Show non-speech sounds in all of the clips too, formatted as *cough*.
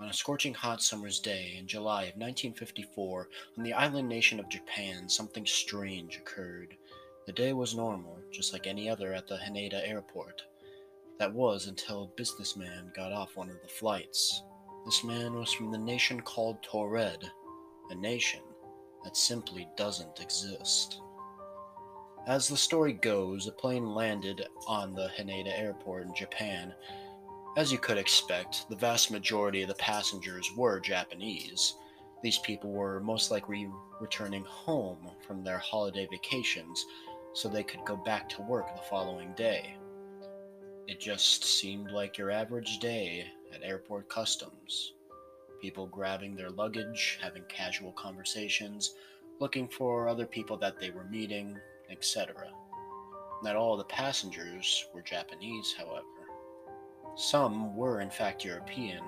On a scorching hot summer's day in July of 1954, on the island nation of Japan, something strange occurred. The day was normal, just like any other at the Haneda airport. That was until a businessman got off one of the flights. This man was from the nation called Taured, a nation that simply doesn't exist. As the story goes, a plane landed on the Haneda airport in Japan as you could expect, the vast majority of the passengers were Japanese. These people were most likely returning home from their holiday vacations so they could go back to work the following day. It just seemed like your average day at airport customs. People grabbing their luggage, having casual conversations, looking for other people that they were meeting, etc. Not all the passengers were Japanese, however. Some were, in fact, European,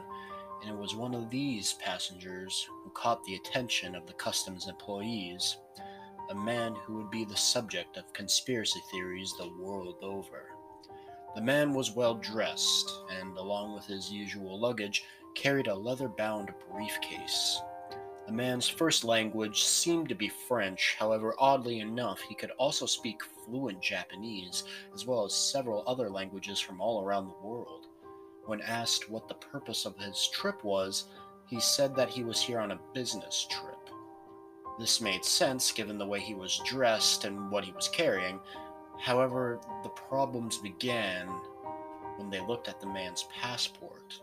and it was one of these passengers who caught the attention of the customs employees, a man who would be the subject of conspiracy theories the world over. The man was well dressed, and along with his usual luggage, carried a leather bound briefcase. The man's first language seemed to be French, however, oddly enough, he could also speak fluent Japanese, as well as several other languages from all around the world. When asked what the purpose of his trip was, he said that he was here on a business trip. This made sense given the way he was dressed and what he was carrying. However, the problems began when they looked at the man's passport.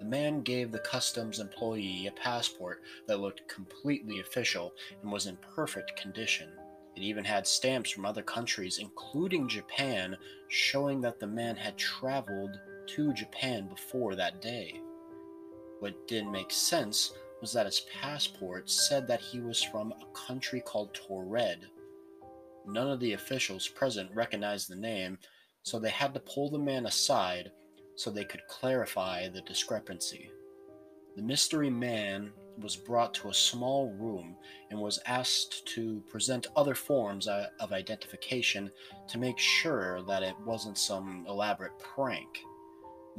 The man gave the customs employee a passport that looked completely official and was in perfect condition. It even had stamps from other countries, including Japan, showing that the man had traveled to Japan before that day. What didn't make sense was that his passport said that he was from a country called Taured. None of the officials present recognized the name, so they had to pull the man aside so they could clarify the discrepancy. The mystery man was brought to a small room and was asked to present other forms of identification to make sure that it wasn't some elaborate prank.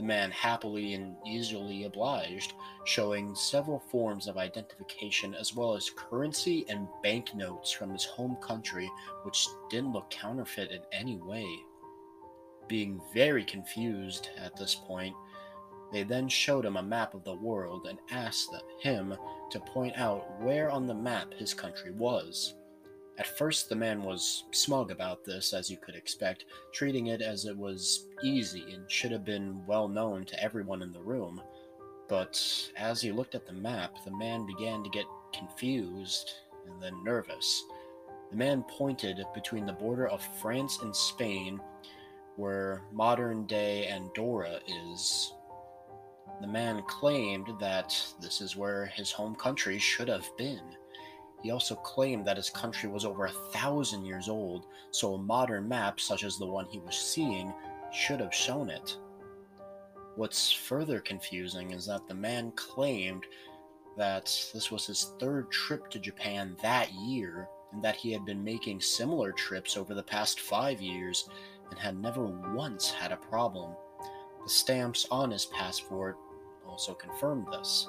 The man happily and easily obliged, showing several forms of identification as well as currency and banknotes from his home country, which didn't look counterfeit in any way. Being very confused at this point, they then showed him a map of the world and asked him to point out where on the map his country was. At first, the man was smug about this, as you could expect, treating it as it was easy and should have been well known to everyone in the room. But as he looked at the map, the man began to get confused and then nervous. The man pointed between the border of France and Spain, where modern day Andorra is. The man claimed that this is where his home country should have been. He also claimed that his country was over a thousand years old, so a modern map such as the one he was seeing should have shown it. What's further confusing is that the man claimed that this was his third trip to Japan that year, and that he had been making similar trips over the past five years and had never once had a problem. The stamps on his passport also confirmed this.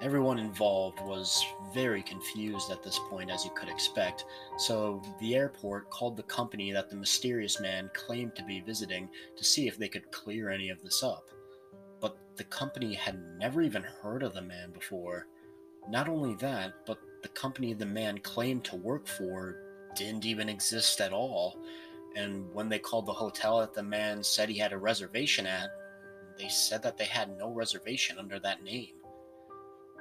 Everyone involved was very confused at this point, as you could expect, so the airport called the company that the mysterious man claimed to be visiting to see if they could clear any of this up. But the company had never even heard of the man before. Not only that, but the company the man claimed to work for didn't even exist at all. And when they called the hotel that the man said he had a reservation at, they said that they had no reservation under that name.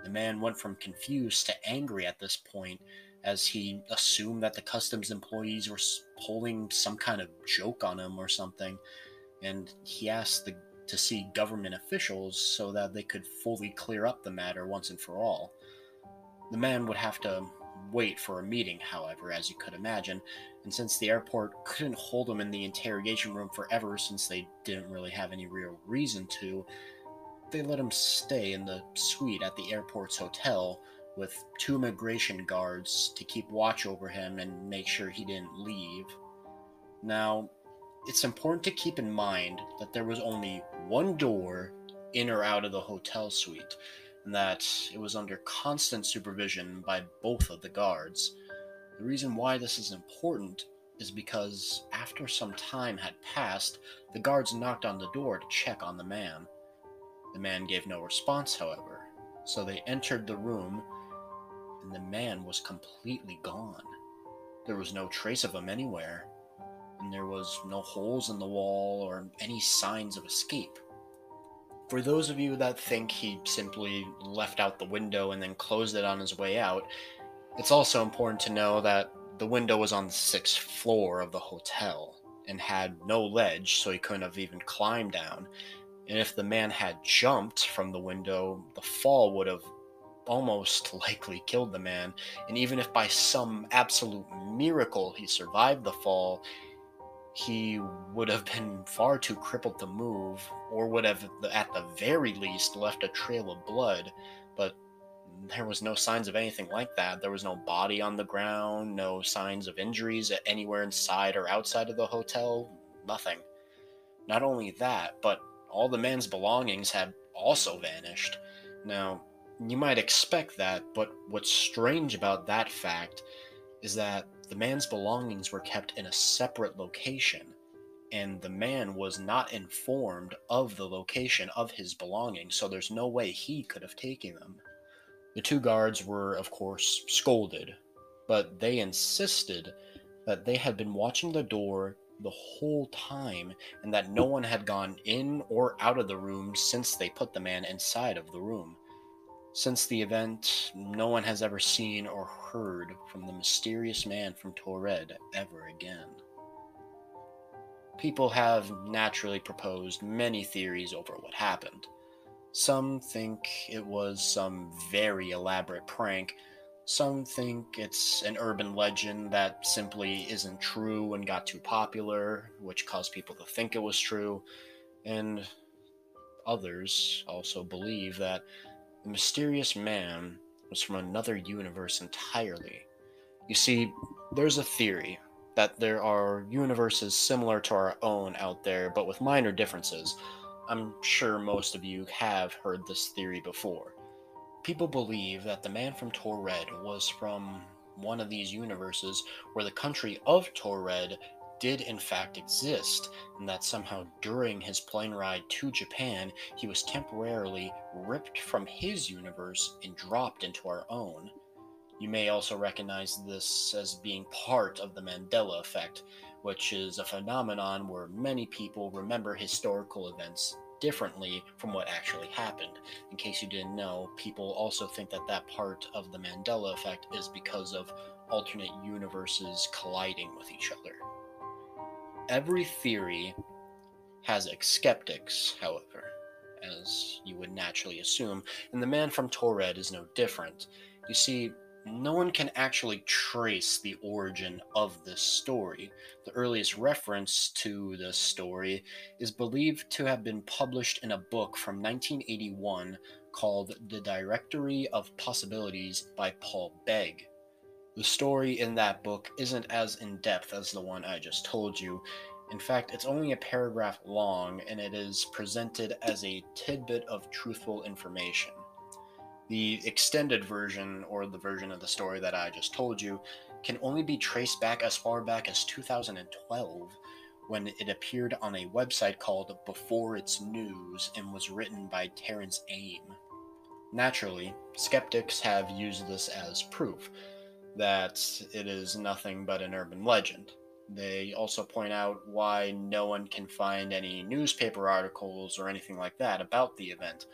The man went from confused to angry at this point as he assumed that the customs employees were pulling some kind of joke on him or something, and he asked the, to see government officials so that they could fully clear up the matter once and for all. The man would have to wait for a meeting, however, as you could imagine, and since the airport couldn't hold him in the interrogation room forever since they didn't really have any real reason to, they let him stay in the suite at the airport's hotel with two immigration guards to keep watch over him and make sure he didn't leave. Now, it's important to keep in mind that there was only one door in or out of the hotel suite, and that it was under constant supervision by both of the guards. The reason why this is important is because after some time had passed, the guards knocked on the door to check on the man. The man gave no response, however, so they entered the room, and the man was completely gone. There was no trace of him anywhere, and there was no holes in the wall or any signs of escape. For those of you that think he simply left out the window and then closed it on his way out, it's also important to know that the window was on the sixth floor of the hotel and had no ledge, so he couldn't have even climbed down. And if the man had jumped from the window, the fall would have almost *laughs* likely killed the man. And even if by some absolute miracle he survived the fall, he would have been far too crippled to move, or would have, at the very least, left a trail of blood. But there was no signs of anything like that. There was no body on the ground, no signs of injuries anywhere inside or outside of the hotel, nothing. Not only that, but all the man's belongings had also vanished. Now, you might expect that, but what's strange about that fact is that the man's belongings were kept in a separate location, and the man was not informed of the location of his belongings, so there's no way he could have taken them. The two guards were, of course, scolded, but they insisted that they had been watching the door the whole time and that no one had gone in or out of the room since they put the man inside of the room. Since the event, no one has ever seen or heard from the mysterious man from Taured ever again. People have naturally proposed many theories over what happened. Some think it was some very elaborate prank. Some think it's an urban legend that simply isn't true and got too popular, which caused people to think it was true. And others also believe that the mysterious man was from another universe entirely. You see, there's a theory that there are universes similar to our own out there, but with minor differences. I'm sure most of you have heard this theory before. People believe that the man from Taured was from one of these universes where the country of Taured did in fact exist, and that somehow during his plane ride to Japan, he was temporarily ripped from his universe and dropped into our own. You may also recognize this as being part of the Mandela effect, which is a phenomenon where many people remember historical events differently from what actually happened. In case you didn't know, people also think that that part of the Mandela effect is because of alternate universes colliding with each other. Every theory has skeptics, however, as you would naturally assume, and the man from Taured is no different. You see, no one can actually trace the origin of this story. The earliest reference to this story is believed to have been published in a book from 1981 called The Directory of Possibilities by Paul Begg. The story in that book isn't as in depth as the one I just told you. In fact, it's only a paragraph long and it is presented as a tidbit of truthful information. The extended version, or the version of the story that I just told you, can only be traced back as far back as 2012 when it appeared on a website called Before It's News and was written by Terence Aim. Naturally, skeptics have used this as proof that it is nothing but an urban legend. They also point out why no one can find any newspaper articles or anything like that about the event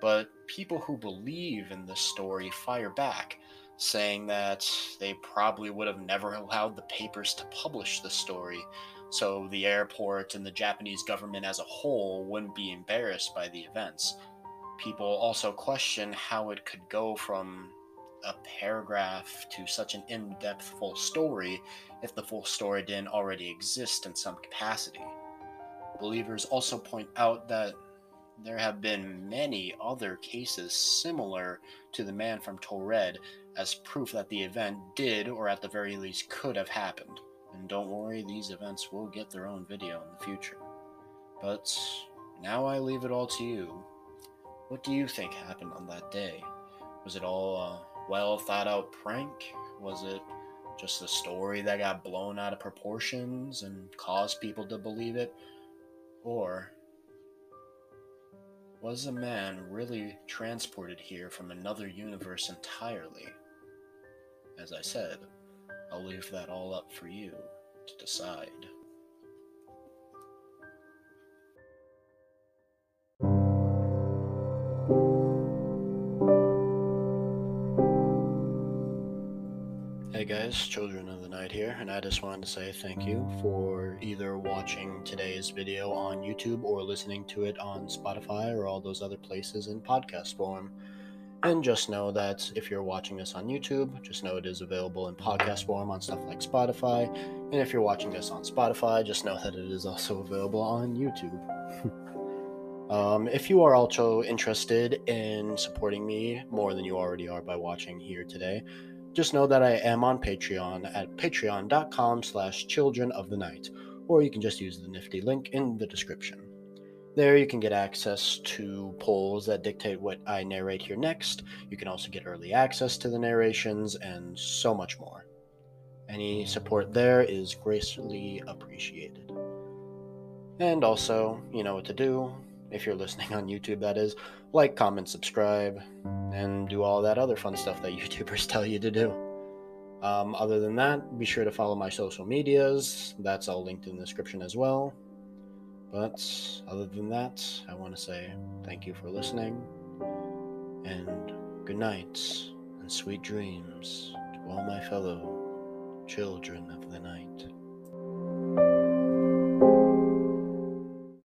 but people who believe in this story fire back, saying that they probably would have never allowed the papers to publish the story, so the airport and the Japanese government as a whole wouldn't be embarrassed by the events. People also question how it could go from a paragraph to such an in depth full story if the full story didn't already exist in some capacity. Believers also point out that there have been many other cases similar to the man from Taured as proof that the event did, or at the very least could have happened. And don't worry, these events will get their own video in the future. But now I leave it all to you. what do you think happened on that day? Was it all a well thought out prank? Was it just a story that got blown out of proportions and caused people to believe it? Or was a man really transported here from another universe entirely? As I said, I'll leave that all up for you to decide. Hey guys, Children of the Night here, and I just wanted to say thank you for either watching today's video on YouTube or listening to it on Spotify or all those other places in podcast form. And just know that if you're watching this on YouTube, just know it is available in podcast form on stuff like Spotify. And if you're watching this on Spotify, just know that it is also available on YouTube. *laughs* um, if you are also interested in supporting me more than you already are by watching here today, just know that I am on Patreon at patreon.com slash children of the night, or you can just use the nifty link in the description. There, you can get access to polls that dictate what I narrate here next. You can also get early access to the narrations and so much more. Any support there is gracefully appreciated. And also, you know what to do. If you're *laughs* listening on YouTube, that is, like, comment, subscribe, and do all that other fun stuff that *laughs* YouTubers tell you to do. Um, other than that, be sure to follow my social medias. That's all linked in the description as well. But other than that, I want to say thank you for listening, and good night, and sweet dreams to all my fellow children of the night.